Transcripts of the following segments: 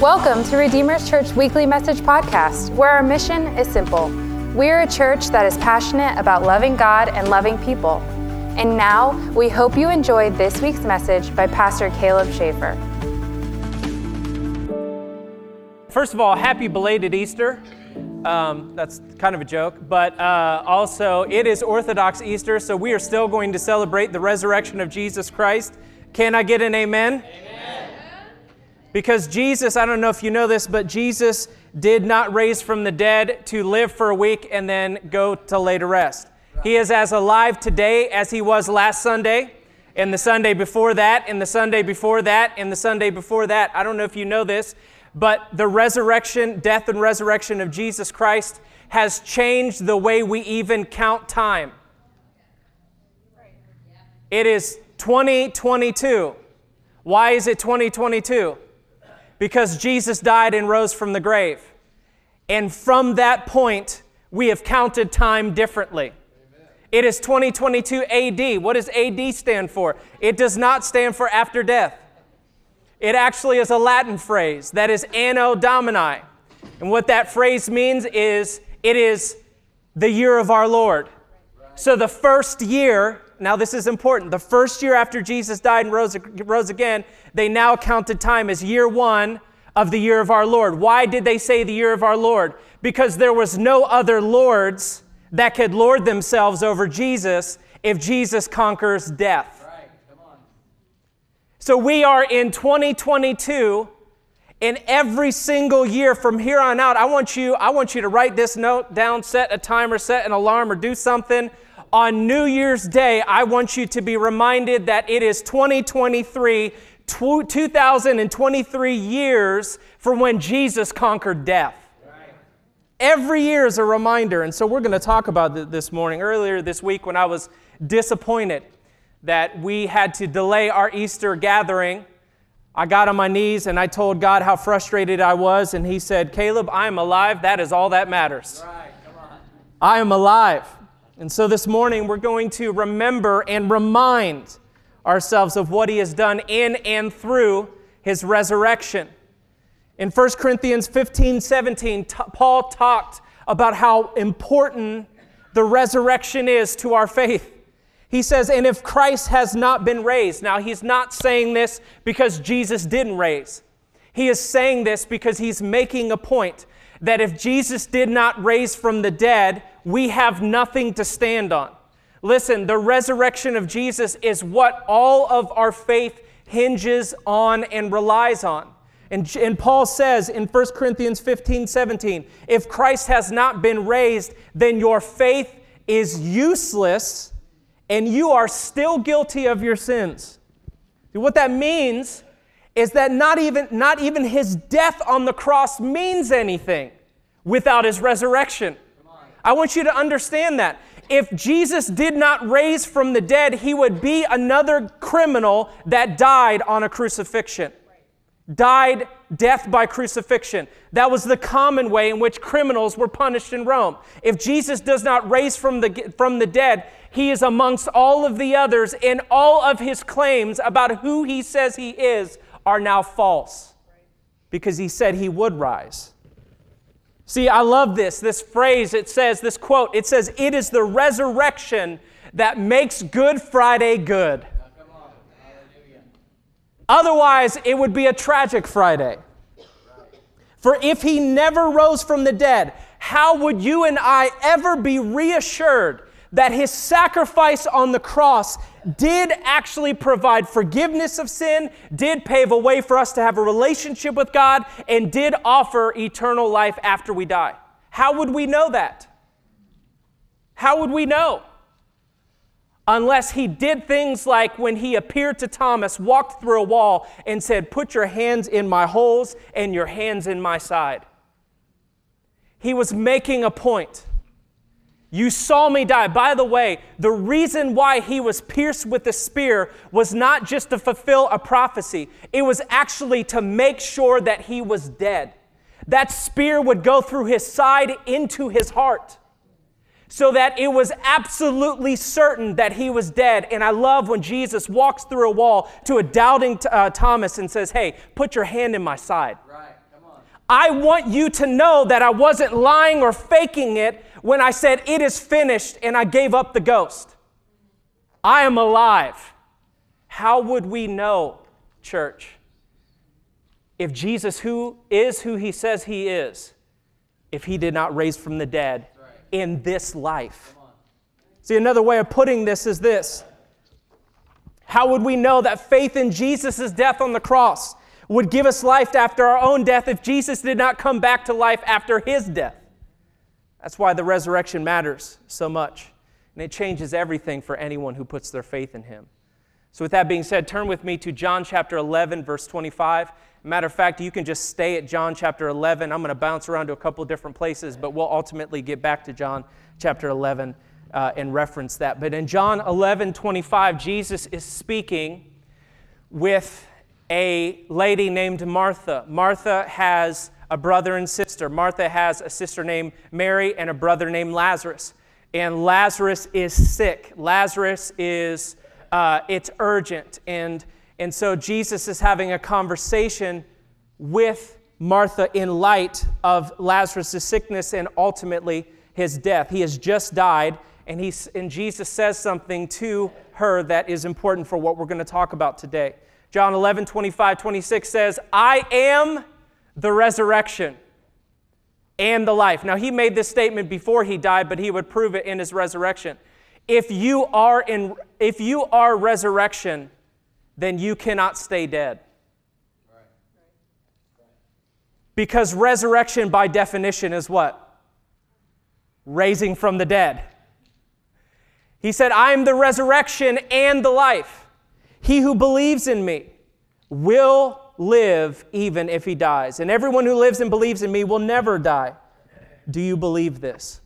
Welcome to Redeemer's Church Weekly Message Podcast, where our mission is simple. We're a church that is passionate about loving God and loving people. And now, we hope you enjoyed this week's message by Pastor Caleb Schaefer. First of all, happy belated Easter. Um, that's kind of a joke, but uh, also it is Orthodox Easter, so we are still going to celebrate the resurrection of Jesus Christ. Can I get an amen? Amen. Because Jesus, I don't know if you know this, but Jesus did not raise from the dead to live for a week and then go to lay to rest. He is as alive today as he was last Sunday, and the Sunday before that, and the Sunday before that, and the Sunday before that. I don't know if you know this, but the resurrection, death, and resurrection of Jesus Christ has changed the way we even count time. It is 2022. Why is it 2022? Because Jesus died and rose from the grave. And from that point, we have counted time differently. It is 2022 AD. What does AD stand for? It does not stand for after death. It actually is a Latin phrase that is Anno Domini. And what that phrase means is it is the year of our Lord. So the first year, now this is important, the first year after Jesus died and rose, rose again, they now counted time as year one of the year of our Lord. Why did they say the year of our Lord? Because there was no other lords that could lord themselves over Jesus if Jesus conquers death. So we are in 2022 and every single year from here on out, I want you, I want you to write this note down, set a timer, set an alarm, or do something. On New Year's Day, I want you to be reminded that it is 2023, 2023 years from when Jesus conquered death. Every year is a reminder. And so we're going to talk about it this morning. Earlier this week, when I was disappointed that we had to delay our Easter gathering, I got on my knees and I told God how frustrated I was. And He said, Caleb, I am alive. That is all that matters. Right, I am alive. And so this morning, we're going to remember and remind ourselves of what He has done in and through His resurrection. In 1 Corinthians 15 17, t- Paul talked about how important the resurrection is to our faith. He says, and if Christ has not been raised, now he's not saying this because Jesus didn't raise. He is saying this because he's making a point that if Jesus did not raise from the dead, we have nothing to stand on. Listen, the resurrection of Jesus is what all of our faith hinges on and relies on. And, and Paul says in 1 Corinthians 15 17, if Christ has not been raised, then your faith is useless and you are still guilty of your sins. What that means is that not even, not even his death on the cross means anything without his resurrection. I want you to understand that. If Jesus did not raise from the dead, he would be another criminal that died on a crucifixion died death by crucifixion. That was the common way in which criminals were punished in Rome. If Jesus does not raise from the, from the dead, he is amongst all of the others, and all of his claims about who he says he is are now false because he said he would rise. See, I love this. This phrase, it says, this quote, it says, It is the resurrection that makes Good Friday good. Otherwise, it would be a tragic Friday. For if he never rose from the dead, how would you and I ever be reassured that his sacrifice on the cross did actually provide forgiveness of sin, did pave a way for us to have a relationship with God, and did offer eternal life after we die? How would we know that? How would we know? unless he did things like when he appeared to Thomas, walked through a wall, and said, Put your hands in my holes and your hands in my side. He was making a point. You saw me die. By the way, the reason why he was pierced with the spear was not just to fulfill a prophecy, it was actually to make sure that he was dead. That spear would go through his side into his heart so that it was absolutely certain that he was dead. And I love when Jesus walks through a wall to a doubting uh, Thomas and says, Hey, put your hand in my side. Right. I want you to know that I wasn't lying or faking it when I said, It is finished, and I gave up the ghost. I am alive. How would we know, church, if Jesus who is who he says he is, if he did not raise from the dead in this life? See, another way of putting this is this How would we know that faith in Jesus' death on the cross would give us life after our own death if Jesus did not come back to life after his death? That's why the resurrection matters so much. And it changes everything for anyone who puts their faith in him. So, with that being said, turn with me to John chapter 11, verse 25. Matter of fact, you can just stay at John chapter 11. I'm going to bounce around to a couple different places, but we'll ultimately get back to John chapter 11 uh, and reference that. But in John 11, 25, Jesus is speaking with a lady named Martha. Martha has a brother and sister. Martha has a sister named Mary and a brother named Lazarus. And Lazarus is sick. Lazarus is, uh, it's urgent. And, and so Jesus is having a conversation with Martha in light of Lazarus' sickness and ultimately his death. He has just died, and, he's, and Jesus says something to her that is important for what we're going to talk about today. John 11, 25, 26 says, I am the resurrection and the life. Now, he made this statement before he died, but he would prove it in his resurrection. If you are, in, if you are resurrection, then you cannot stay dead. Because resurrection, by definition, is what? Raising from the dead. He said, I am the resurrection and the life. He who believes in me will live even if he dies. And everyone who lives and believes in me will never die. Do you believe this?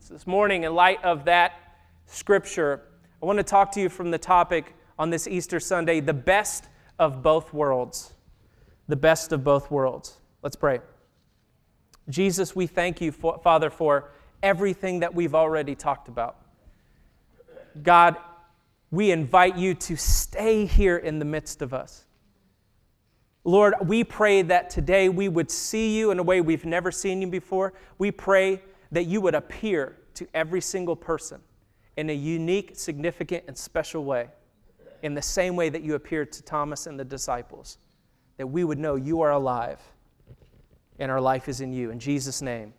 So this morning, in light of that scripture, I want to talk to you from the topic on this Easter Sunday the best of both worlds. The best of both worlds. Let's pray. Jesus, we thank you, for, Father, for everything that we've already talked about. God, we invite you to stay here in the midst of us. Lord, we pray that today we would see you in a way we've never seen you before. We pray that you would appear to every single person in a unique, significant, and special way, in the same way that you appeared to Thomas and the disciples, that we would know you are alive and our life is in you. In Jesus' name.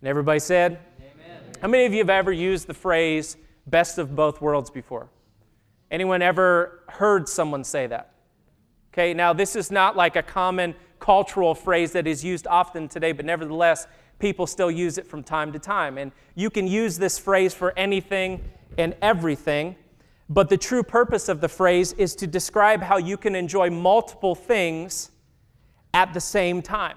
And everybody said, Amen. How many of you have ever used the phrase best of both worlds before? Anyone ever heard someone say that? Okay, now this is not like a common cultural phrase that is used often today, but nevertheless, people still use it from time to time. And you can use this phrase for anything and everything, but the true purpose of the phrase is to describe how you can enjoy multiple things at the same time.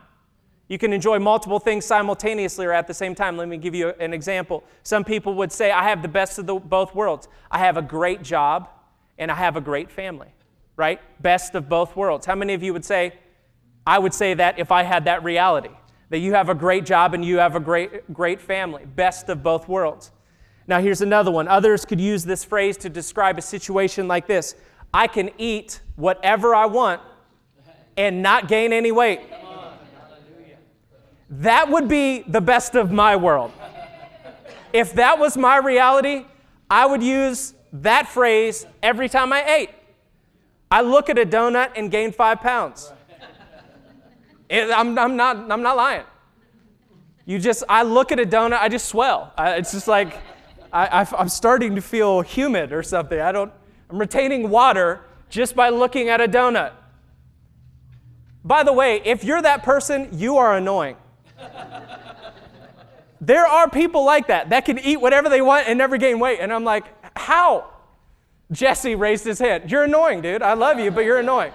You can enjoy multiple things simultaneously or at the same time. Let me give you an example. Some people would say, I have the best of the, both worlds. I have a great job and I have a great family right? Best of both worlds. How many of you would say, I would say that if I had that reality, that you have a great job and you have a great, great family, best of both worlds. Now, here's another one. Others could use this phrase to describe a situation like this I can eat whatever I want and not gain any weight. That would be the best of my world. If that was my reality, I would use that phrase every time I ate. I look at a donut and gain five pounds. It, I'm, I'm, not, I'm not lying. You just, I look at a donut, I just swell. I, it's just like, I, I'm starting to feel humid or something. I don't, I'm retaining water just by looking at a donut. By the way, if you're that person, you are annoying. there are people like that that can eat whatever they want and never gain weight. And I'm like, how? Jesse raised his hand. You're annoying, dude. I love you, but you're annoying.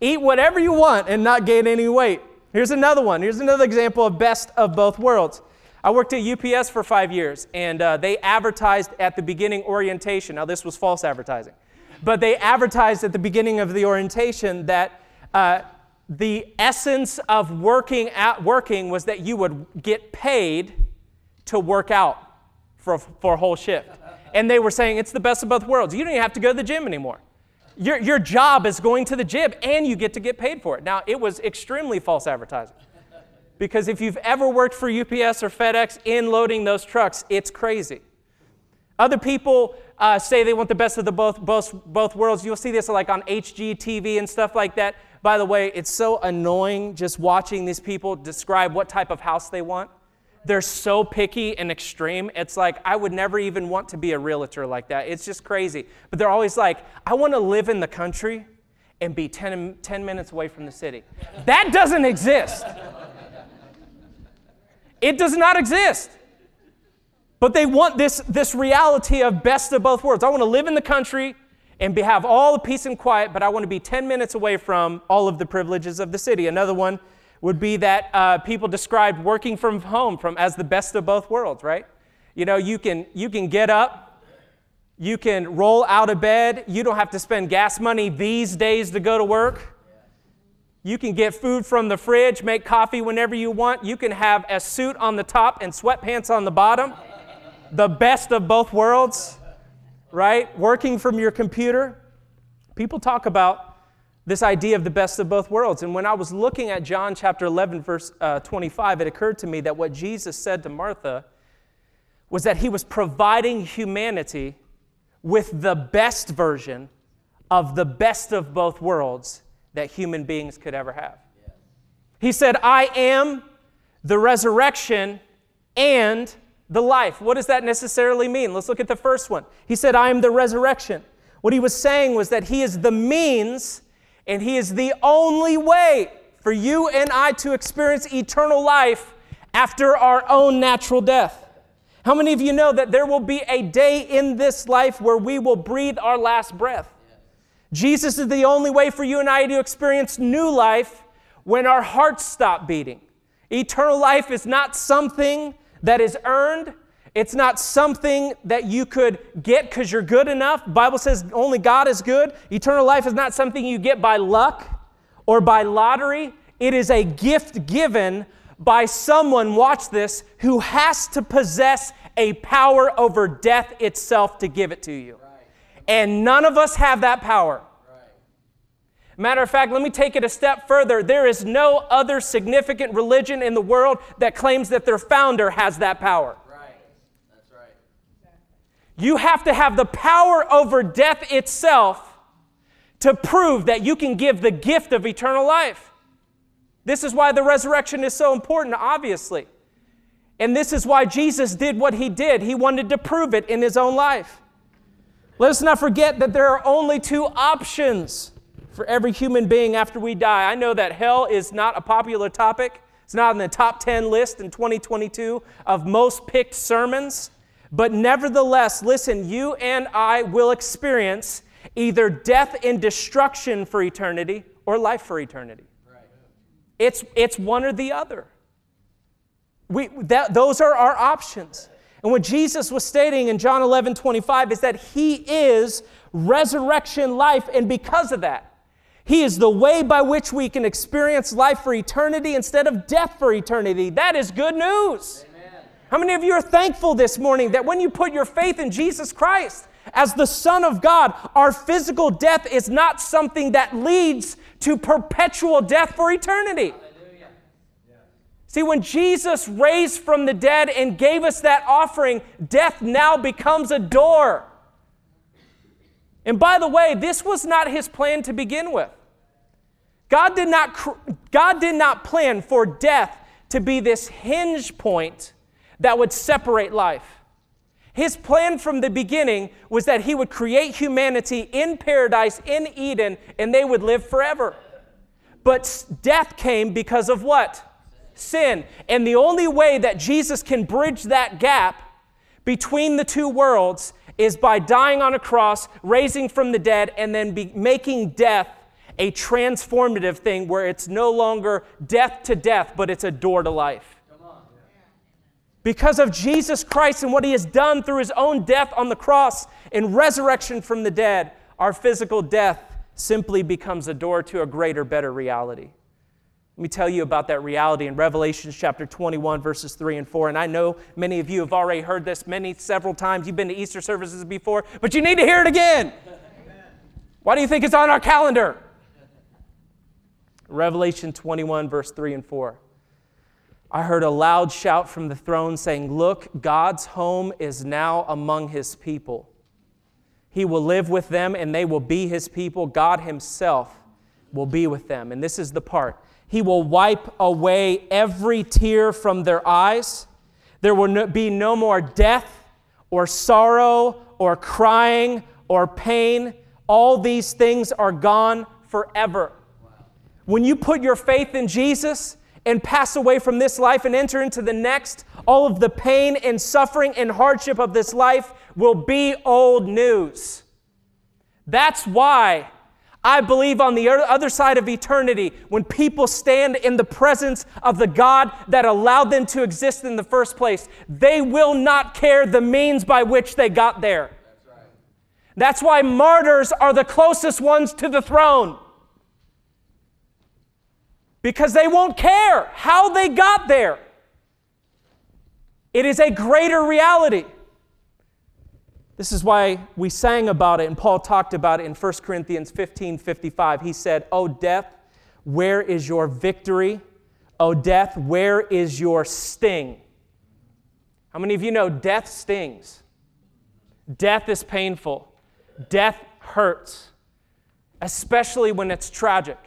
Eat whatever you want and not gain any weight. Here's another one. Here's another example of best of both worlds. I worked at UPS for five years, and uh, they advertised at the beginning orientation. Now, this was false advertising, but they advertised at the beginning of the orientation that uh, the essence of working at working was that you would get paid to work out for, for a whole shift and they were saying it's the best of both worlds. You don't even have to go to the gym anymore. Your, your job is going to the gym and you get to get paid for it. Now, it was extremely false advertising. Because if you've ever worked for UPS or FedEx in loading those trucks, it's crazy. Other people uh, say they want the best of the both, both, both worlds. You'll see this like on HGTV and stuff like that. By the way, it's so annoying just watching these people describe what type of house they want. They're so picky and extreme. It's like, I would never even want to be a realtor like that. It's just crazy. But they're always like, I want to live in the country and be 10, 10 minutes away from the city. That doesn't exist. It does not exist. But they want this, this reality of best of both worlds. I want to live in the country and be, have all the peace and quiet, but I want to be 10 minutes away from all of the privileges of the city. Another one would be that uh, people described working from home from as the best of both worlds, right? You know, you can, you can get up, you can roll out of bed, you don't have to spend gas money these days to go to work. You can get food from the fridge, make coffee whenever you want. You can have a suit on the top and sweatpants on the bottom the best of both worlds, right? Working from your computer. People talk about this idea of the best of both worlds. And when I was looking at John chapter 11, verse uh, 25, it occurred to me that what Jesus said to Martha was that he was providing humanity with the best version of the best of both worlds that human beings could ever have. He said, I am the resurrection and the life. What does that necessarily mean? Let's look at the first one. He said, I am the resurrection. What he was saying was that he is the means and he is the only way for you and I to experience eternal life after our own natural death. How many of you know that there will be a day in this life where we will breathe our last breath? Jesus is the only way for you and I to experience new life when our hearts stop beating. Eternal life is not something that is earned. It's not something that you could get because you're good enough. Bible says only God is good. Eternal life is not something you get by luck or by lottery. It is a gift given by someone, watch this, who has to possess a power over death itself to give it to you. And none of us have that power. Matter of fact, let me take it a step further. There is no other significant religion in the world that claims that their founder has that power. You have to have the power over death itself to prove that you can give the gift of eternal life. This is why the resurrection is so important, obviously. And this is why Jesus did what he did. He wanted to prove it in his own life. Let us not forget that there are only two options for every human being after we die. I know that hell is not a popular topic. It's not in the top 10 list in 2022 of most picked sermons. But nevertheless, listen, you and I will experience either death and destruction for eternity or life for eternity. Right. It's, it's one or the other. We, that, those are our options. And what Jesus was stating in John 11 25 is that He is resurrection life. And because of that, he is the way by which we can experience life for eternity instead of death for eternity. That is good news. How many of you are thankful this morning that when you put your faith in Jesus Christ as the Son of God, our physical death is not something that leads to perpetual death for eternity? See, when Jesus raised from the dead and gave us that offering, death now becomes a door. And by the way, this was not his plan to begin with. God did not, God did not plan for death to be this hinge point that would separate life. His plan from the beginning was that he would create humanity in paradise, in Eden, and they would live forever. But death came because of what? Sin. And the only way that Jesus can bridge that gap between the two worlds is by dying on a cross, raising from the dead, and then be, making death a transformative thing where it's no longer death to death, but it's a door to life. Because of Jesus Christ and what he has done through his own death on the cross and resurrection from the dead, our physical death simply becomes a door to a greater, better reality. Let me tell you about that reality in Revelation chapter 21, verses 3 and 4. And I know many of you have already heard this many, several times. You've been to Easter services before, but you need to hear it again. Why do you think it's on our calendar? Revelation 21, verse 3 and 4. I heard a loud shout from the throne saying, Look, God's home is now among his people. He will live with them and they will be his people. God himself will be with them. And this is the part He will wipe away every tear from their eyes. There will be no more death or sorrow or crying or pain. All these things are gone forever. When you put your faith in Jesus, and pass away from this life and enter into the next, all of the pain and suffering and hardship of this life will be old news. That's why I believe on the other side of eternity, when people stand in the presence of the God that allowed them to exist in the first place, they will not care the means by which they got there. That's, why martyrs are the closest ones to the throne because they won't care how they got there. It is a greater reality. This is why we sang about it, and Paul talked about it in 1 Corinthians 15 55. He said, O death, where is your victory? O death, where is your sting? How many of you know death stings? Death is painful, death hurts, especially when it's tragic.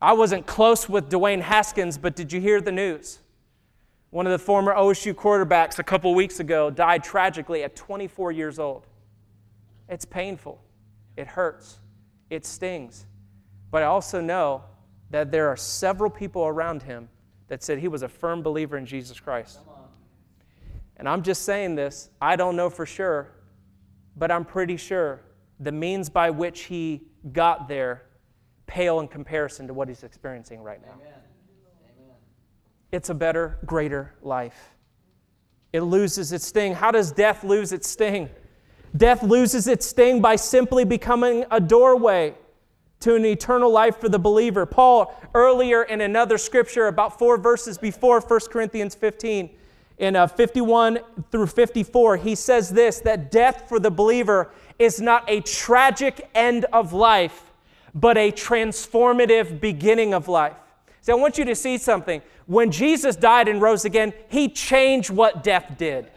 I wasn't close with Dwayne Haskins, but did you hear the news? One of the former OSU quarterbacks a couple weeks ago died tragically at 24 years old. It's painful, it hurts, it stings. But I also know that there are several people around him that said he was a firm believer in Jesus Christ. And I'm just saying this, I don't know for sure, but I'm pretty sure the means by which he got there pale in comparison to what he's experiencing right now. Amen. Amen. It's a better, greater life. It loses its sting. How does death lose its sting? Death loses its sting by simply becoming a doorway to an eternal life for the believer. Paul, earlier in another scripture, about four verses before 1 Corinthians 15, in uh, 51 through 54, he says this that death for the believer is not a tragic end of life, but a transformative beginning of life. See, I want you to see something. When Jesus died and rose again, he changed what death did.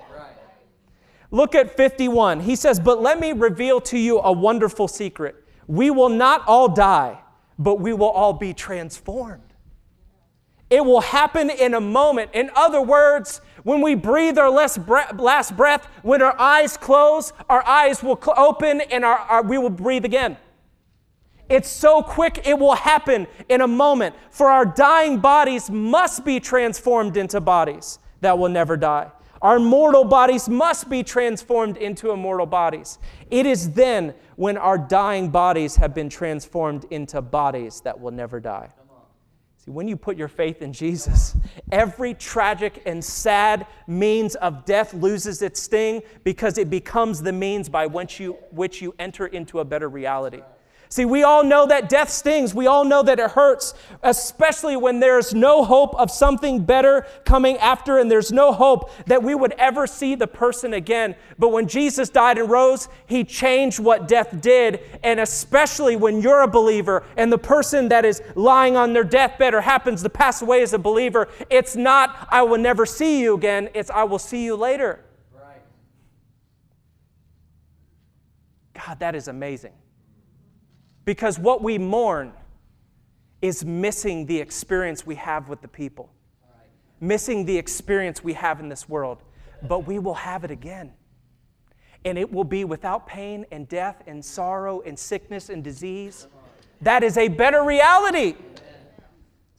Look at 51. He says, But let me reveal to you a wonderful secret. We will not all die, but we will all be transformed. It will happen in a moment. In other words, when we breathe our last breath, when our eyes close, our eyes will open and our, our, we will breathe again. It's so quick, it will happen in a moment. For our dying bodies must be transformed into bodies that will never die. Our mortal bodies must be transformed into immortal bodies. It is then when our dying bodies have been transformed into bodies that will never die. See, when you put your faith in Jesus, every tragic and sad means of death loses its sting because it becomes the means by which you, which you enter into a better reality. See, we all know that death stings. We all know that it hurts, especially when there's no hope of something better coming after and there's no hope that we would ever see the person again. But when Jesus died and rose, he changed what death did. And especially when you're a believer and the person that is lying on their deathbed or happens to pass away as a believer, it's not, I will never see you again, it's, I will see you later. Right. God, that is amazing. Because what we mourn is missing the experience we have with the people, missing the experience we have in this world. But we will have it again. And it will be without pain and death and sorrow and sickness and disease. That is a better reality.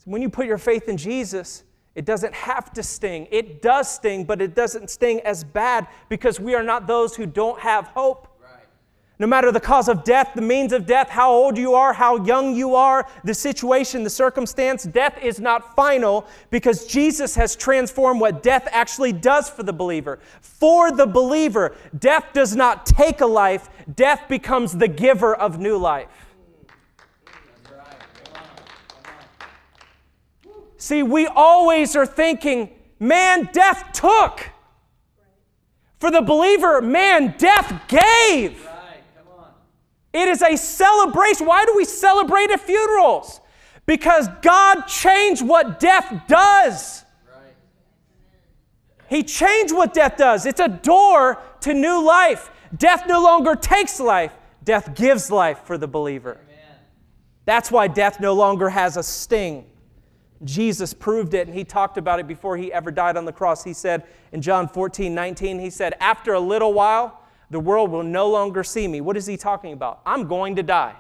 When you put your faith in Jesus, it doesn't have to sting. It does sting, but it doesn't sting as bad because we are not those who don't have hope. No matter the cause of death, the means of death, how old you are, how young you are, the situation, the circumstance, death is not final because Jesus has transformed what death actually does for the believer. For the believer, death does not take a life, death becomes the giver of new life. See, we always are thinking, man, death took. For the believer, man, death gave. It is a celebration. Why do we celebrate at funerals? Because God changed what death does. He changed what death does. It's a door to new life. Death no longer takes life, death gives life for the believer. Amen. That's why death no longer has a sting. Jesus proved it, and he talked about it before he ever died on the cross. He said in John 14, 19, he said, After a little while, the world will no longer see me. What is he talking about? I'm going to die.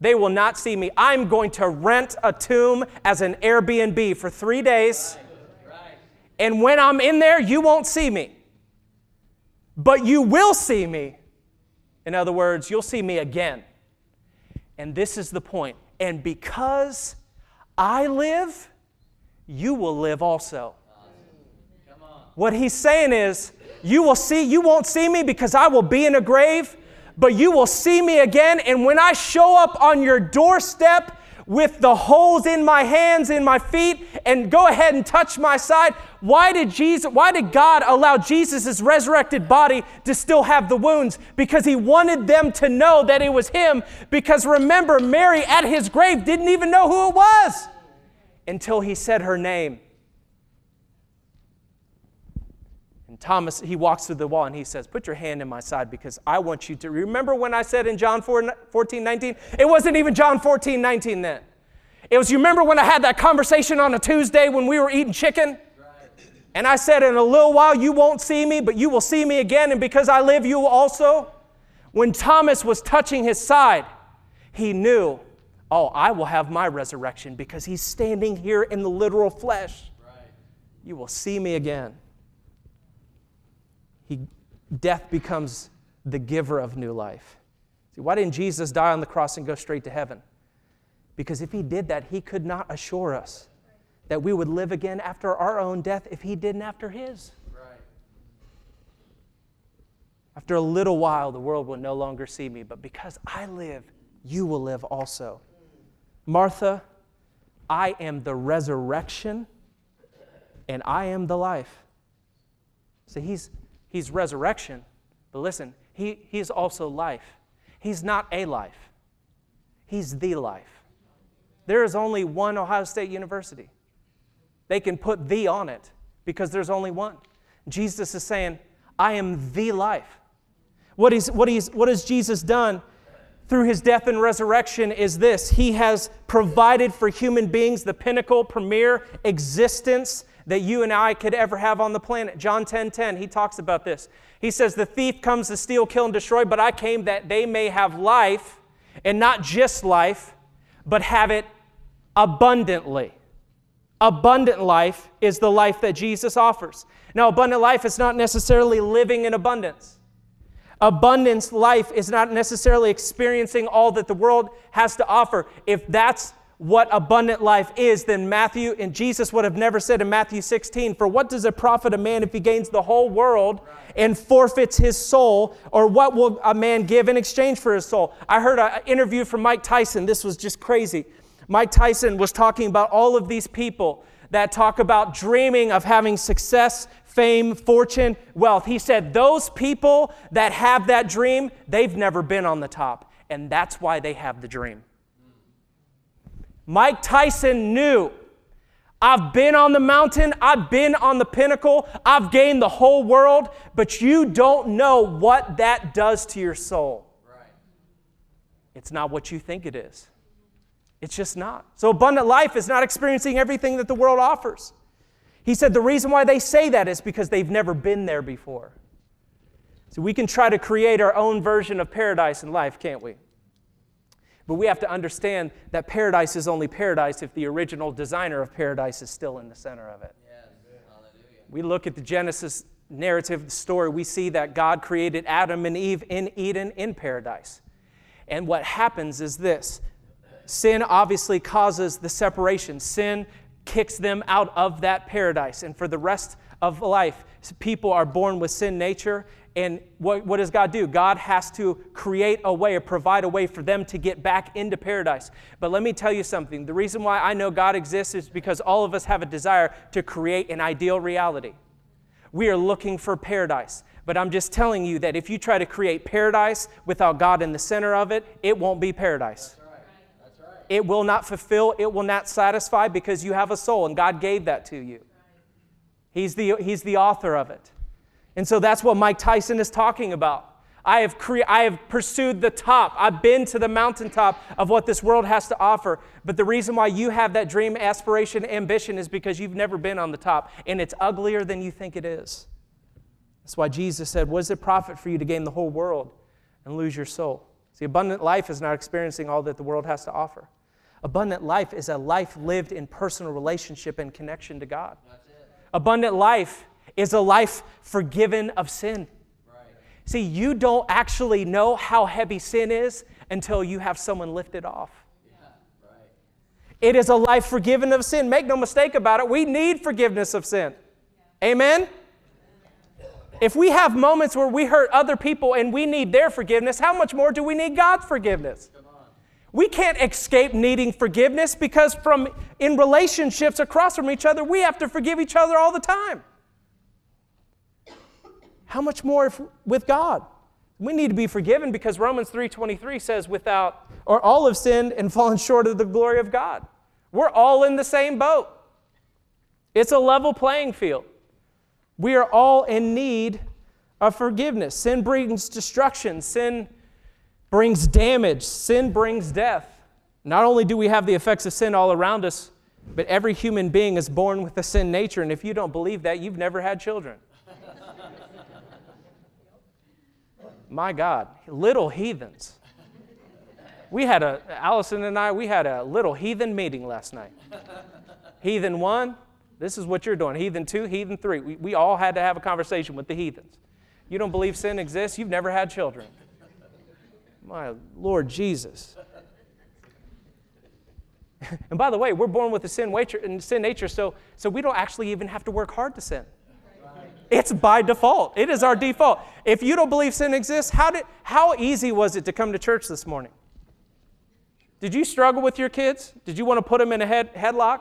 They will not see me. I'm going to rent a tomb as an Airbnb for three days. And when I'm in there, you won't see me. But you will see me. In other words, you'll see me again. And this is the point. And because I live, you will live also. What he's saying is, you will see, you won't see me because I will be in a grave, but you will see me again. And when I show up on your doorstep with the holes in my hands, in my feet, and go ahead and touch my side, why did Jesus, why did God allow Jesus' resurrected body to still have the wounds? Because he wanted them to know that it was him. Because remember, Mary at his grave didn't even know who it was until he said her name. Thomas, he walks through the wall and he says, Put your hand in my side because I want you to. Remember when I said in John 4, 14, 19? It wasn't even John 14, 19 then. It was, you remember when I had that conversation on a Tuesday when we were eating chicken? And I said, In a little while you won't see me, but you will see me again, and because I live, you will also. When Thomas was touching his side, he knew, Oh, I will have my resurrection because he's standing here in the literal flesh. Right. You will see me again he, death becomes the giver of new life. See, why didn't Jesus die on the cross and go straight to heaven? Because if he did that, he could not assure us that we would live again after our own death if he didn't after his. Right. After a little while, the world will no longer see me, but because I live, you will live also. Martha, I am the resurrection and I am the life. So he's He's resurrection. But listen, he, he's also life. He's not a life, He's the life. There is only one Ohio State University. They can put the on it because there's only one. Jesus is saying, I am the life. What, he's, what, he's, what has Jesus done through his death and resurrection is this He has provided for human beings the pinnacle, premier existence that you and I could ever have on the planet. John 10 10, he talks about this. He says, The thief comes to steal, kill, and destroy, but I came that they may have life, and not just life, but have it abundantly. Abundant life is the life that Jesus offers. Now, abundant life is not necessarily living in abundance. Abundance life is not necessarily experiencing all that the world has to offer. If that's what abundant life is, then Matthew and Jesus would have never said in Matthew 16, For what does it profit a man if he gains the whole world and forfeits his soul? Or what will a man give in exchange for his soul? I heard an interview from Mike Tyson. This was just crazy. Mike Tyson was talking about all of these people that talk about dreaming of having success, fame, fortune, wealth. He said, Those people that have that dream, they've never been on the top. And that's why they have the dream. Mike Tyson knew I've been on the mountain, I've been on the pinnacle, I've gained the whole world, but you don't know what that does to your soul. Right. It's not what you think it is. It's just not. So, abundant life is not experiencing everything that the world offers. He said the reason why they say that is because they've never been there before. So, we can try to create our own version of paradise in life, can't we? But we have to understand that paradise is only paradise if the original designer of paradise is still in the center of it. Yes. We look at the Genesis narrative, the story, we see that God created Adam and Eve in Eden in paradise. And what happens is this sin obviously causes the separation, sin kicks them out of that paradise. And for the rest of life, people are born with sin nature and what, what does God do? God has to create a way or provide a way for them to get back into paradise. But let me tell you something. The reason why I know God exists is because all of us have a desire to create an ideal reality. We are looking for paradise. But I'm just telling you that if you try to create paradise without God in the center of it, it won't be paradise. That's right. That's right. It will not fulfill, it will not satisfy because you have a soul and God gave that to you. He's the, he's the author of it. And so that's what Mike Tyson is talking about. I have, cre- I have pursued the top. I've been to the mountaintop of what this world has to offer. But the reason why you have that dream, aspiration, ambition is because you've never been on the top, and it's uglier than you think it is. That's why Jesus said, What does it profit for you to gain the whole world and lose your soul? See, abundant life is not experiencing all that the world has to offer. Abundant life is a life lived in personal relationship and connection to God. Abundant life is a life forgiven of sin. See, you don't actually know how heavy sin is until you have someone lift it off. It is a life forgiven of sin. Make no mistake about it. We need forgiveness of sin. Amen? If we have moments where we hurt other people and we need their forgiveness, how much more do we need God's forgiveness? We can't escape needing forgiveness because from in relationships across from each other, we have to forgive each other all the time. How much more if, with God? We need to be forgiven because Romans 3:23 says without or all have sinned and fallen short of the glory of God. We're all in the same boat. It's a level playing field. We are all in need of forgiveness. Sin brings destruction, sin brings damage, sin brings death. Not only do we have the effects of sin all around us, but every human being is born with a sin nature. And if you don't believe that, you've never had children. My God, little heathens. We had a, Allison and I, we had a little heathen meeting last night. heathen one, this is what you're doing. Heathen two, heathen three. We, we all had to have a conversation with the heathens. You don't believe sin exists, you've never had children. My Lord Jesus. and by the way, we're born with a sin nature, sin nature so, so we don't actually even have to work hard to sin. It's by default. It is our default. If you don't believe sin exists, how, did, how easy was it to come to church this morning? Did you struggle with your kids? Did you want to put them in a head, headlock?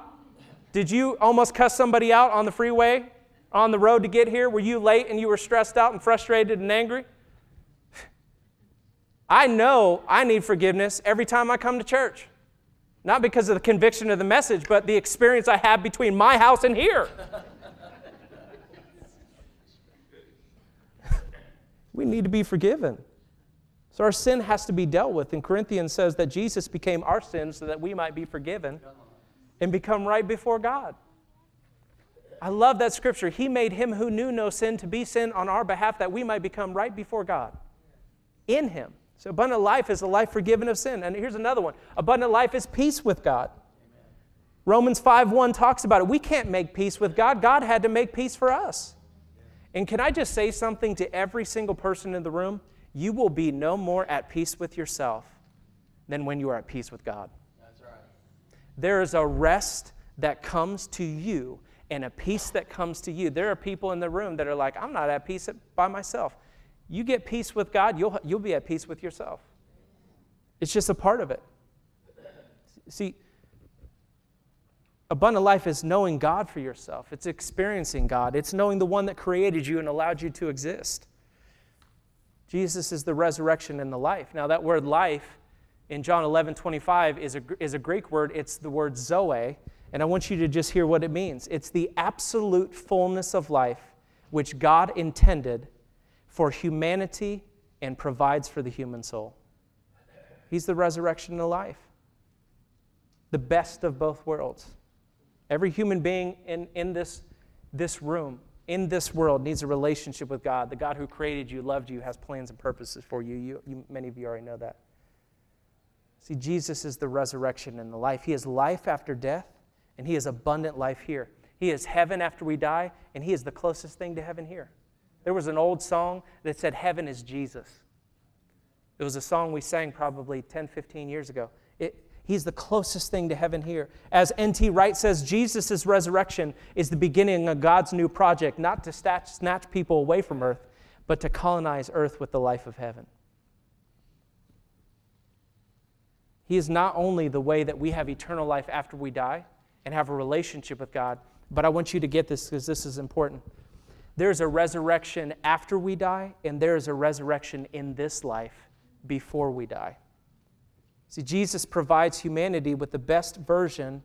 Did you almost cuss somebody out on the freeway, on the road to get here? Were you late and you were stressed out and frustrated and angry? I know I need forgiveness every time I come to church. Not because of the conviction of the message, but the experience I have between my house and here. We need to be forgiven. So our sin has to be dealt with. And Corinthians says that Jesus became our sin so that we might be forgiven and become right before God. I love that scripture. He made him who knew no sin to be sin on our behalf that we might become right before God in him. So abundant life is a life forgiven of sin. And here's another one. Abundant life is peace with God. Romans 5:1 talks about it. We can't make peace with God. God had to make peace for us. And can I just say something to every single person in the room? You will be no more at peace with yourself than when you are at peace with God. That's right. There is a rest that comes to you and a peace that comes to you. There are people in the room that are like, I'm not at peace by myself. You get peace with God, you'll, you'll be at peace with yourself. It's just a part of it. See, abundant life is knowing God for yourself, it's experiencing God, it's knowing the one that created you and allowed you to exist. Jesus is the resurrection and the life. Now, that word life in John 11 25 is a, is a Greek word, it's the word zoe. And I want you to just hear what it means. It's the absolute fullness of life which God intended for humanity and provides for the human soul. He's the resurrection and the life, the best of both worlds. Every human being in, in this, this room, in this world, needs a relationship with God. The God who created you, loved you, has plans and purposes for you. you, you many of you already know that. See, Jesus is the resurrection and the life. He is life after death, and He is abundant life here. He is heaven after we die, and He is the closest thing to heaven here. There was an old song that said, Heaven is Jesus. It was a song we sang probably 10, 15 years ago. He's the closest thing to heaven here. As N.T. Wright says, Jesus' resurrection is the beginning of God's new project, not to snatch people away from earth, but to colonize earth with the life of heaven. He is not only the way that we have eternal life after we die and have a relationship with God, but I want you to get this because this is important. there's a resurrection after we die, and there's a resurrection in this life before we die. See, Jesus provides humanity with the best version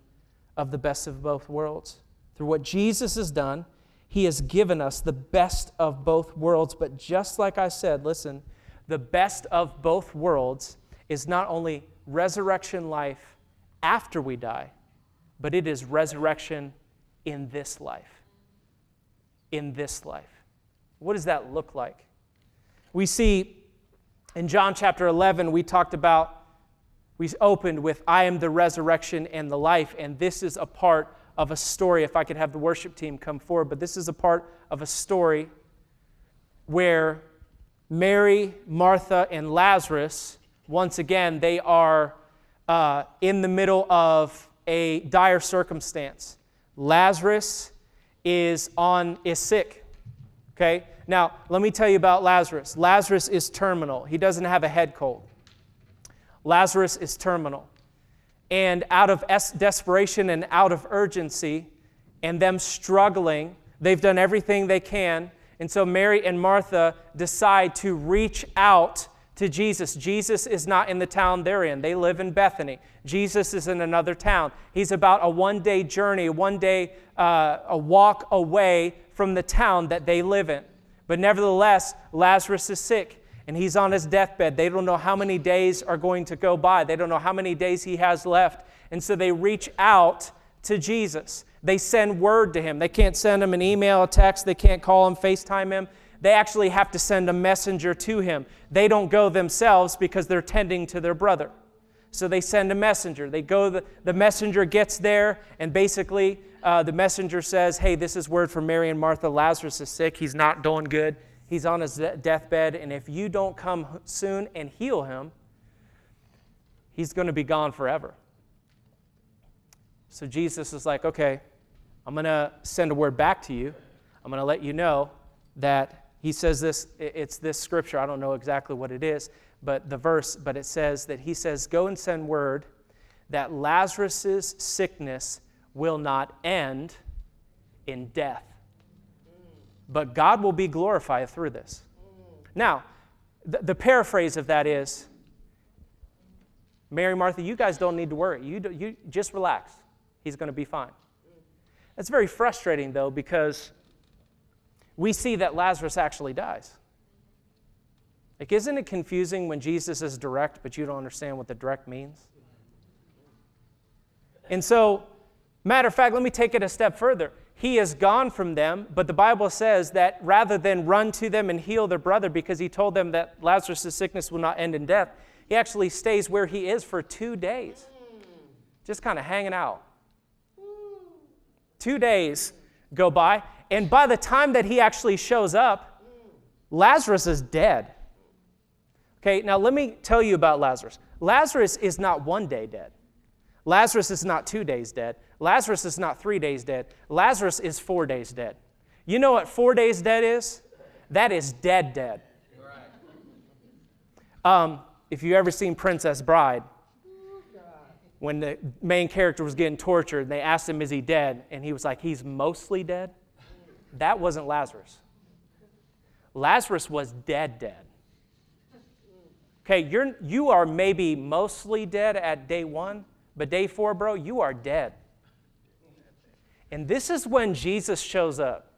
of the best of both worlds. Through what Jesus has done, he has given us the best of both worlds. But just like I said, listen, the best of both worlds is not only resurrection life after we die, but it is resurrection in this life. In this life. What does that look like? We see in John chapter 11, we talked about, we opened with, I am the resurrection and the life, and this is a part of a story. If I could have the worship team come forward, but this is a part of a story where Mary, Martha, and Lazarus, once again, they are uh, in the middle of a dire circumstance. Lazarus is on is sick. Okay? Now, let me tell you about Lazarus. Lazarus is terminal. He doesn't have a head cold. Lazarus is terminal. And out of desperation and out of urgency and them struggling, they've done everything they can. And so Mary and Martha decide to reach out to Jesus. Jesus is not in the town they're in, they live in Bethany. Jesus is in another town. He's about a one day journey, one day, uh, a walk away from the town that they live in. But nevertheless, Lazarus is sick and he's on his deathbed. They don't know how many days are going to go by, they don't know how many days he has left. And so they reach out to Jesus. They send word to him. They can't send him an email, a text, they can't call him, FaceTime him. They actually have to send a messenger to him. They don't go themselves because they're tending to their brother. So they send a messenger. They go, the, the messenger gets there, and basically uh, the messenger says, Hey, this is word from Mary and Martha. Lazarus is sick. He's not doing good. He's on his deathbed, and if you don't come soon and heal him, he's going to be gone forever. So Jesus is like, Okay, I'm going to send a word back to you. I'm going to let you know that he says this, it's this scripture. I don't know exactly what it is, but the verse, but it says that he says, Go and send word that Lazarus' sickness will not end in death, but God will be glorified through this. Now, the, the paraphrase of that is Mary, Martha, you guys don't need to worry. You, do, you just relax. He's going to be fine. It's very frustrating, though, because we see that Lazarus actually dies. Like, isn't it confusing when Jesus is direct, but you don't understand what the direct means? And so, matter of fact, let me take it a step further. He is gone from them, but the Bible says that rather than run to them and heal their brother because he told them that Lazarus' sickness will not end in death, he actually stays where he is for two days, just kind of hanging out. Two days go by, and by the time that he actually shows up, Lazarus is dead. Okay, now let me tell you about Lazarus. Lazarus is not one day dead. Lazarus is not two days dead. Lazarus is not three days dead. Lazarus is four days dead. You know what four days dead is? That is dead, dead. Um, if you ever seen Princess Bride, when the main character was getting tortured, they asked him, Is he dead? And he was like, He's mostly dead. That wasn't Lazarus. Lazarus was dead, dead. Okay, you're, you are maybe mostly dead at day one, but day four, bro, you are dead. And this is when Jesus shows up.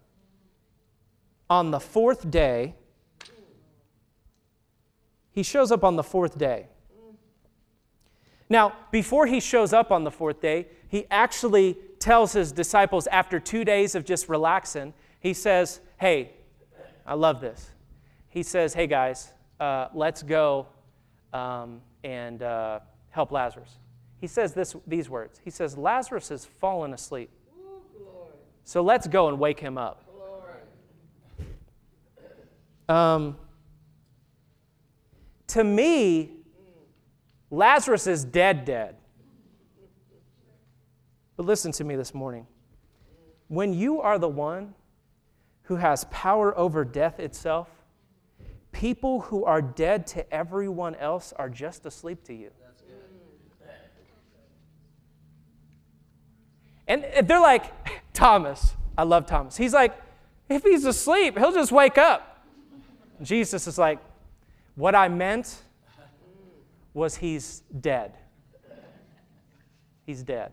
On the fourth day, he shows up on the fourth day. Now, before he shows up on the fourth day, he actually tells his disciples after two days of just relaxing, he says, Hey, I love this. He says, Hey guys, uh, let's go um, and uh, help Lazarus. He says this, these words He says, Lazarus has fallen asleep. So let's go and wake him up. Um, to me, Lazarus is dead, dead. But listen to me this morning. When you are the one who has power over death itself, People who are dead to everyone else are just asleep to you. And they're like, Thomas, I love Thomas. He's like, If he's asleep, he'll just wake up. Jesus is like, What I meant was he's dead. He's dead.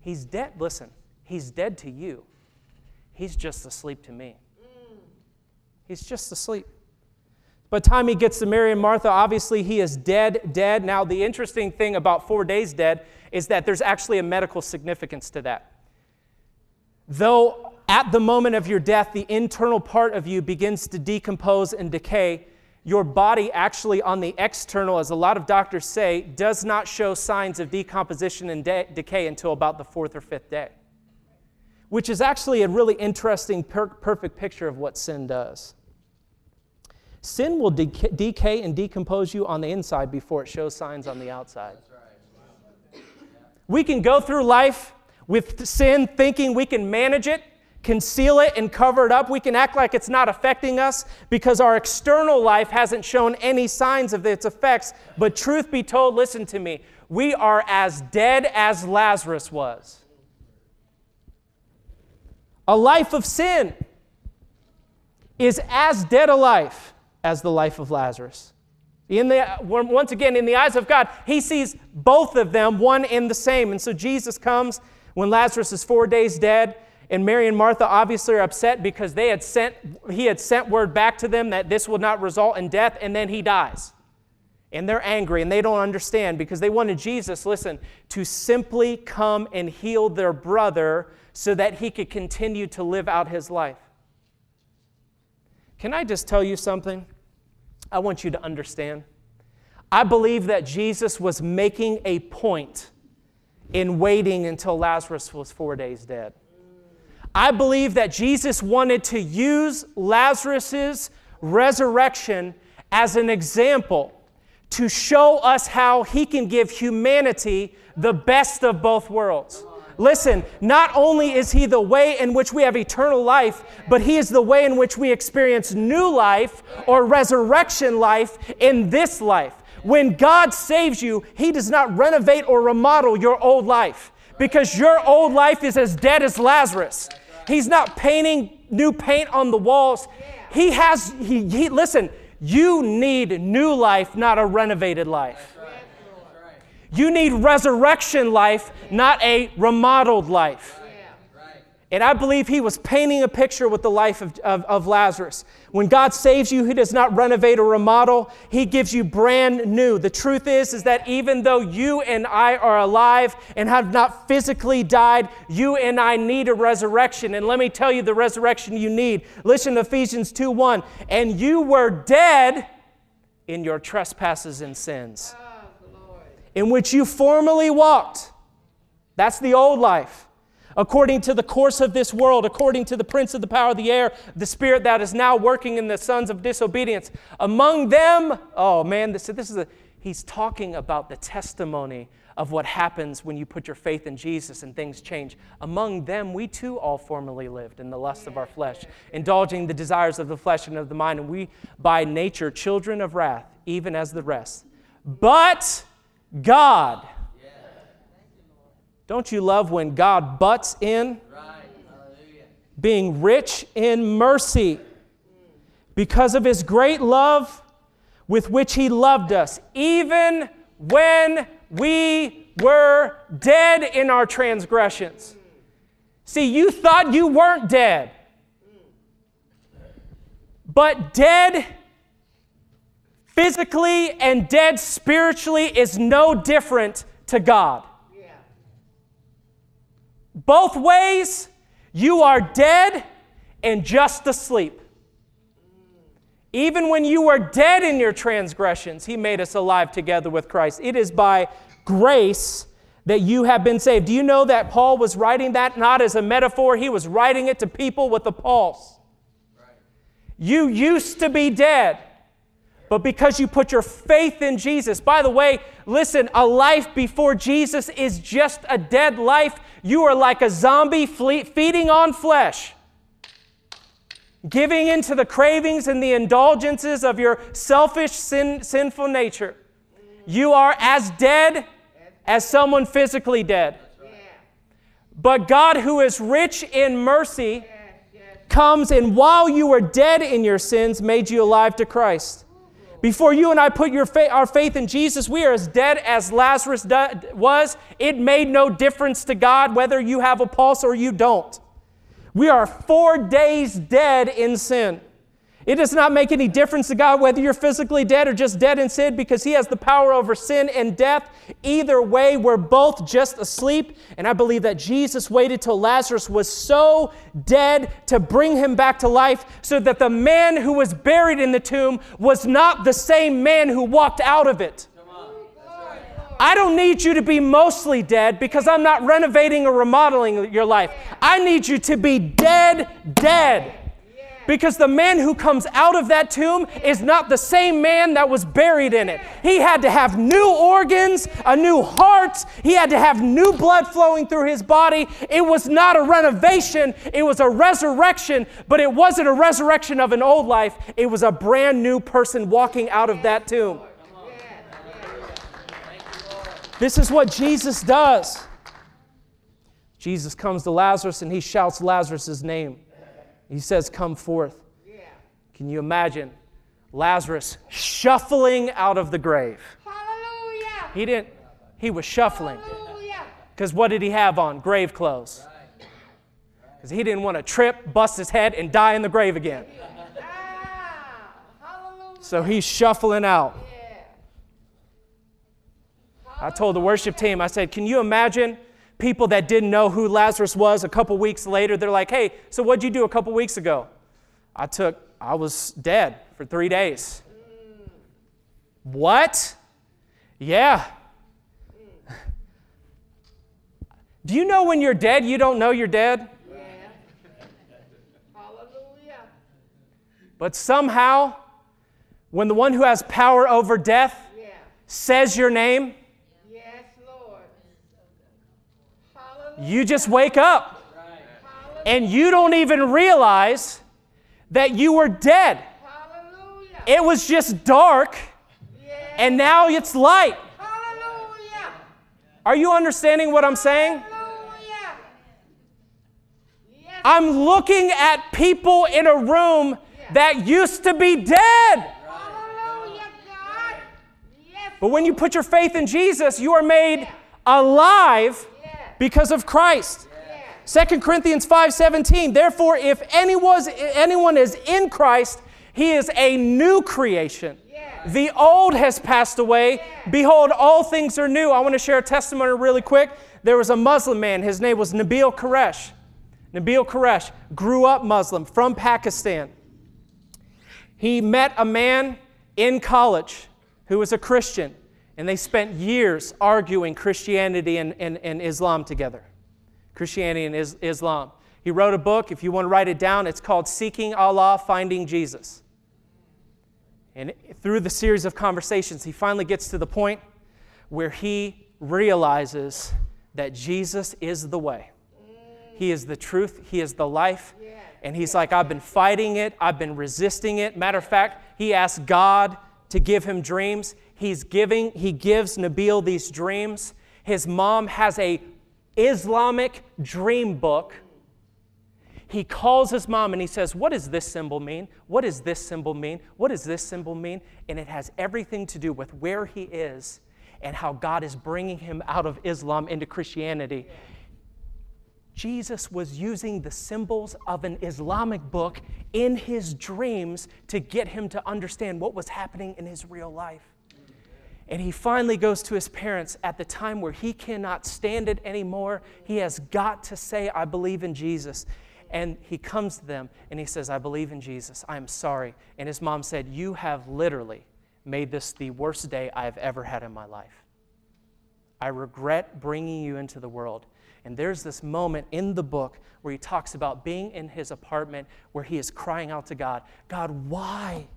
He's dead. Listen, he's dead to you. He's just asleep to me. He's just asleep. By the time he gets to Mary and Martha, obviously he is dead, dead. Now, the interesting thing about four days dead is that there's actually a medical significance to that. Though at the moment of your death, the internal part of you begins to decompose and decay, your body actually, on the external, as a lot of doctors say, does not show signs of decomposition and de- decay until about the fourth or fifth day, which is actually a really interesting, per- perfect picture of what sin does. Sin will decay and decompose you on the inside before it shows signs on the outside. We can go through life with sin thinking we can manage it conceal it and cover it up. We can act like it's not affecting us because our external life hasn't shown any signs of its effects. But truth be told, listen to me, we are as dead as Lazarus was. A life of sin is as dead a life as the life of Lazarus. In the, once again, in the eyes of God, he sees both of them one and the same. And so Jesus comes when Lazarus is four days dead. And Mary and Martha obviously are upset because they had sent, he had sent word back to them that this would not result in death, and then he dies. And they're angry and they don't understand because they wanted Jesus, listen, to simply come and heal their brother so that he could continue to live out his life. Can I just tell you something? I want you to understand. I believe that Jesus was making a point in waiting until Lazarus was four days dead. I believe that Jesus wanted to use Lazarus' resurrection as an example to show us how he can give humanity the best of both worlds. Listen, not only is he the way in which we have eternal life, but he is the way in which we experience new life or resurrection life in this life. When God saves you, he does not renovate or remodel your old life because your old life is as dead as Lazarus. He's not painting new paint on the walls. He has, he, he, listen, you need new life, not a renovated life. You need resurrection life, not a remodeled life. And I believe he was painting a picture with the life of, of, of, Lazarus. When God saves you, he does not renovate or remodel, he gives you brand new. The truth is, is that even though you and I are alive and have not physically died, you and I need a resurrection. And let me tell you the resurrection you need. Listen to Ephesians 2 1. And you were dead in your trespasses and sins, in which you formerly walked. That's the old life according to the course of this world, according to the prince of the power of the air, the spirit that is now working in the sons of disobedience. Among them, oh man, this, this is a, he's talking about the testimony of what happens when you put your faith in Jesus and things change. Among them, we too all formerly lived in the lust of our flesh, indulging the desires of the flesh and of the mind, and we by nature children of wrath, even as the rest. But God, don't you love when God butts in? Being rich in mercy. Because of his great love with which he loved us, even when we were dead in our transgressions. See, you thought you weren't dead, but dead physically and dead spiritually is no different to God. Both ways, you are dead and just asleep. Even when you were dead in your transgressions, He made us alive together with Christ. It is by grace that you have been saved. Do you know that Paul was writing that not as a metaphor? He was writing it to people with a pulse. You used to be dead but because you put your faith in Jesus. By the way, listen, a life before Jesus is just a dead life. You are like a zombie feeding on flesh, giving into the cravings and the indulgences of your selfish, sin, sinful nature. You are as dead as someone physically dead. But God, who is rich in mercy, comes and while you were dead in your sins, made you alive to Christ. Before you and I put our faith in Jesus, we are as dead as Lazarus was. It made no difference to God whether you have a pulse or you don't. We are four days dead in sin. It does not make any difference to God whether you're physically dead or just dead in sin because He has the power over sin and death. Either way, we're both just asleep. And I believe that Jesus waited till Lazarus was so dead to bring him back to life so that the man who was buried in the tomb was not the same man who walked out of it. I don't need you to be mostly dead because I'm not renovating or remodeling your life. I need you to be dead, dead. Because the man who comes out of that tomb is not the same man that was buried in it. He had to have new organs, a new heart, he had to have new blood flowing through his body. It was not a renovation, it was a resurrection, but it wasn't a resurrection of an old life, it was a brand new person walking out of that tomb. This is what Jesus does. Jesus comes to Lazarus and he shouts Lazarus' name. He says, Come forth. Can you imagine Lazarus shuffling out of the grave? Hallelujah. He didn't, he was shuffling. Because what did he have on? Grave clothes. Because he didn't want to trip, bust his head, and die in the grave again. Ah. So he's shuffling out. Yeah. I told the worship team, I said, Can you imagine people that didn't know who Lazarus was a couple weeks later? They're like, Hey, so what'd you do a couple weeks ago? I took, I was dead for three days. What? Yeah. Do you know when you're dead, you don't know you're dead? Yeah. Hallelujah. But somehow, when the one who has power over death Yeah. says your name, Yes, Lord. Hallelujah. You just wake up. and you don't even realize that you were dead. Hallelujah. It was just dark, Yeah. and now it's light. Hallelujah. Are you understanding what I'm saying? Hallelujah. Yes. I'm looking at people in a room that used to be dead. Hallelujah, God. Yes. But when you put your faith in Jesus, you are made alive Yeah. Because of Christ. Yeah. 2 Corinthians 5:17 Therefore if anyone anyone is in Christ he is a new creation. The old has passed away. Behold all things are new. I want to share a testimony really quick. There was a Muslim man his name was Nabil Qureshi. Nabil Qureshi grew up Muslim from Pakistan. He met a man in college who was a Christian, and they spent years arguing Christianity and, and, and Islam together. Christianity and is, Islam. He wrote a book, if you want to write it down, it's called Seeking Allah, Finding Jesus. And through the series of conversations, he finally gets to the point where he realizes that Jesus is the way. He is the truth, He is the life. And he's like, I've been fighting it, I've been resisting it. Matter of fact, he asked God to give him dreams. He's giving, he gives Nabil these dreams. His mom has a Islamic dream book. He calls his mom and he says, What does this symbol mean? What does this symbol mean? What does this symbol mean? And it has everything to do with where he is and how God is bringing him out of Islam into Christianity. Jesus was using the symbols of an Islamic book in his dreams to get him to understand what was happening in his real life. And he finally goes to his parents at the time where he cannot stand it anymore. He has got to say, I believe in Jesus. And he comes to them and he says, I believe in Jesus. I'm sorry. And his mom said, You have literally made this the worst day I have ever had in my life. I regret bringing you into the world. And there's this moment in the book where he talks about being in his apartment where he is crying out to God God, why?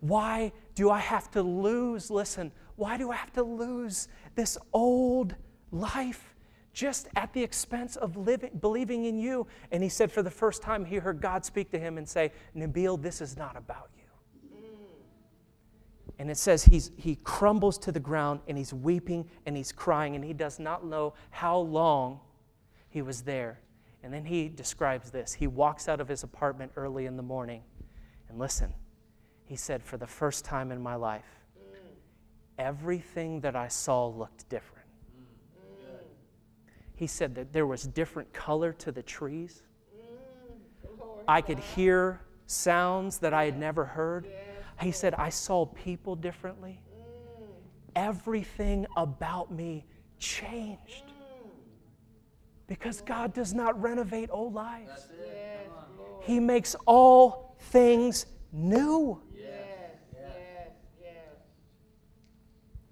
Why do I have to lose? Listen, why do I have to lose this old life just at the expense of living, believing in you? And he said, for the first time, he heard God speak to him and say, Nabil, this is not about you. And it says he's, he crumbles to the ground and he's weeping and he's crying and he does not know how long he was there. And then he describes this. He walks out of his apartment early in the morning. And listen, he said, For the first time in my life, everything that I saw looked different. He said that there was different color to the trees. I could hear sounds that I had never heard. He said, I saw people differently. Everything about me changed. Because God does not renovate old lives, He makes all things new.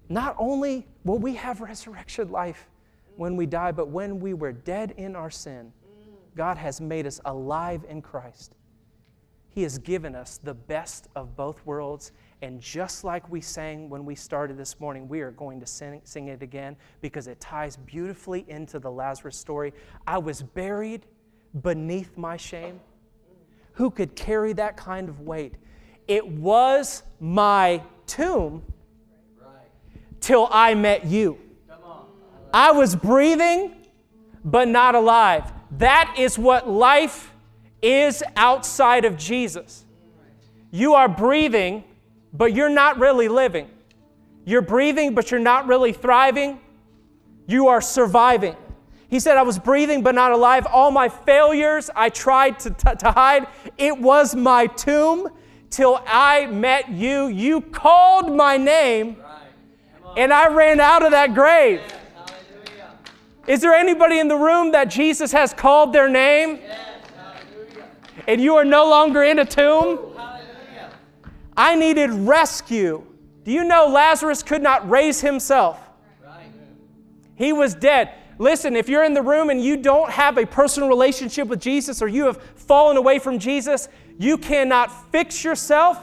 Not only will we have resurrection life when we die, but when we were dead in our sin, God has made us alive in Christ. He has given us the best of both worlds. And just like we sang when we started this morning, we are going to sing, sing, it again because it ties beautifully into the Lazarus story. I was buried beneath my shame. Who could carry that kind of weight? It was my tomb till I met you. I was breathing, but not alive. That is what life is outside of Jesus. You are breathing, but you're not really living. You're breathing, but you're not really thriving. You are surviving. He said, I was breathing, but not alive. All my failures I tried to, t- to hide. It was my tomb till I met you. You called my name, and I ran out of that grave. Is there anybody in the room that Jesus has called their name? And you are no longer in a tomb? I needed rescue. Do you know Lazarus could not raise himself? He was dead. Listen, if you're in the room and you don't have a personal relationship with Jesus or you have fallen away from Jesus, you cannot fix yourself.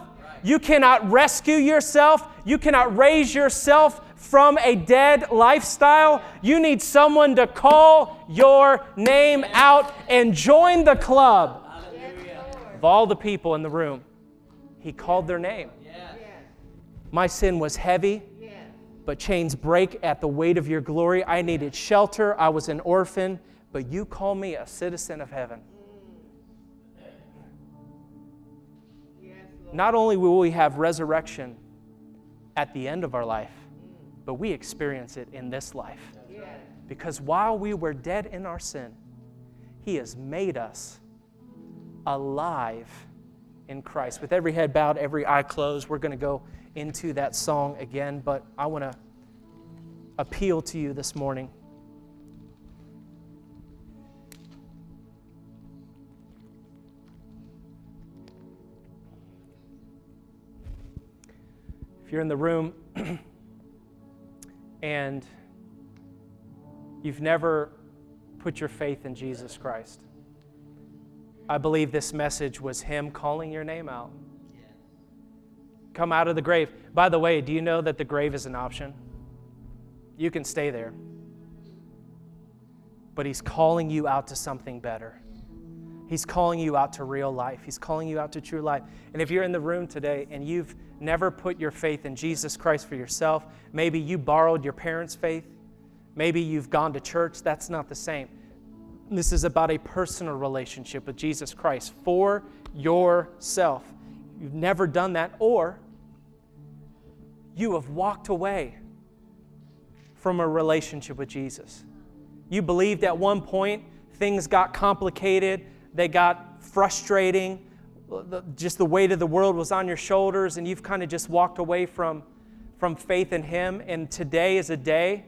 You cannot rescue yourself. You cannot raise yourself from a dead lifestyle. You need someone to call your name out and join the club of all the people in the room. He called their name. My sin was heavy, but chains break at the weight of your glory. I needed shelter. I was an orphan, but you call me a citizen of heaven. Not only will we have resurrection at the end of our life, but we experience it in this life. Because while we were dead in our sin, He has made us alive in Christ. With every head bowed, every eye closed, we're going to go into that song again, but I want to appeal to you this morning. If you're in the room and you've never put your faith in Jesus Christ, I believe this message was Him calling your name out. Come out of the grave. By the way, do you know that the grave is an option? You can stay there. But He's calling you out to something better. He's calling you out to real life. He's calling you out to true life. And if you're in the room today and you've never put your faith in Jesus Christ for yourself, maybe you borrowed your parents' faith, maybe you've gone to church, that's not the same. This is about a personal relationship with Jesus Christ for yourself. You've never done that, or you have walked away from a relationship with Jesus. You believed at one point things got complicated, they got frustrating, just the weight of the world was on your shoulders, and you've kind of just walked away from, from faith in Him. And today is a day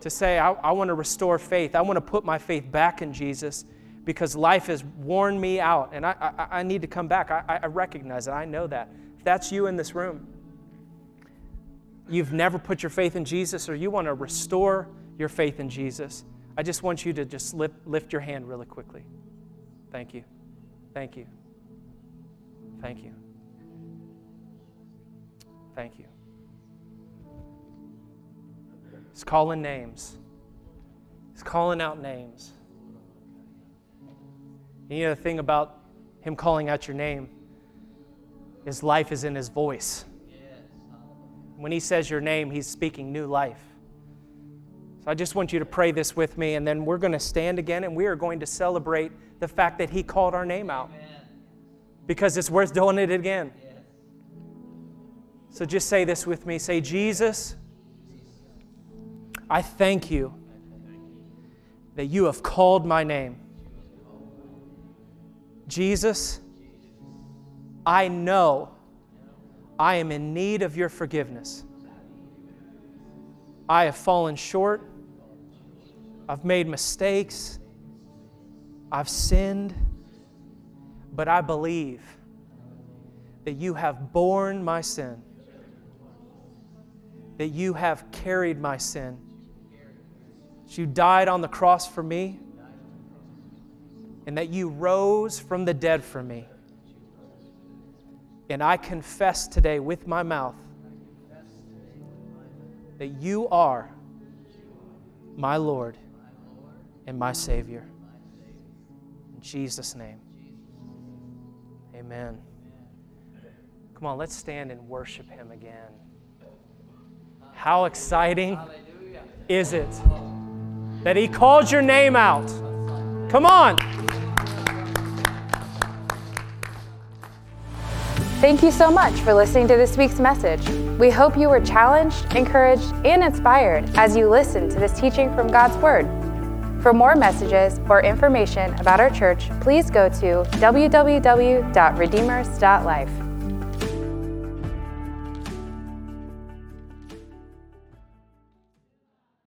to say, I, I want to restore faith. I want to put my faith back in Jesus because life has worn me out and I, I, I need to come back. I, I recognize it. I know that. If that's you in this room, you've never put your faith in Jesus or you want to restore your faith in Jesus, I just want you to just lift, lift your hand really quickly. Thank you. Thank you. Thank you. Thank you. He's calling names. He's calling out names. And you know the thing about him calling out your name his life is in his voice. When he says your name, he's speaking new life. So I just want you to pray this with me, and then we're going to stand again and we are going to celebrate the fact that He called our name out. Because it's worth doing it again. So just say this with me. Say, Jesus, I thank you that you have called my name. Jesus, I know I am in need of your forgiveness. I have fallen short. I've made mistakes. I've sinned. But I believe that you have borne my sin, that you have carried my sin, that you died on the cross for me, and that you rose from the dead for me. And I confess today with my mouth that you are my Lord and my Savior. Jesus' name, amen. Come on, let's stand and worship Him again. How exciting is it that He called your name out? Come on. Thank you so much for listening to this week's message. We hope you were challenged, encouraged, and inspired as you listen to this teaching from God's Word. For more messages or information about our church, please go to www.redeemers.life.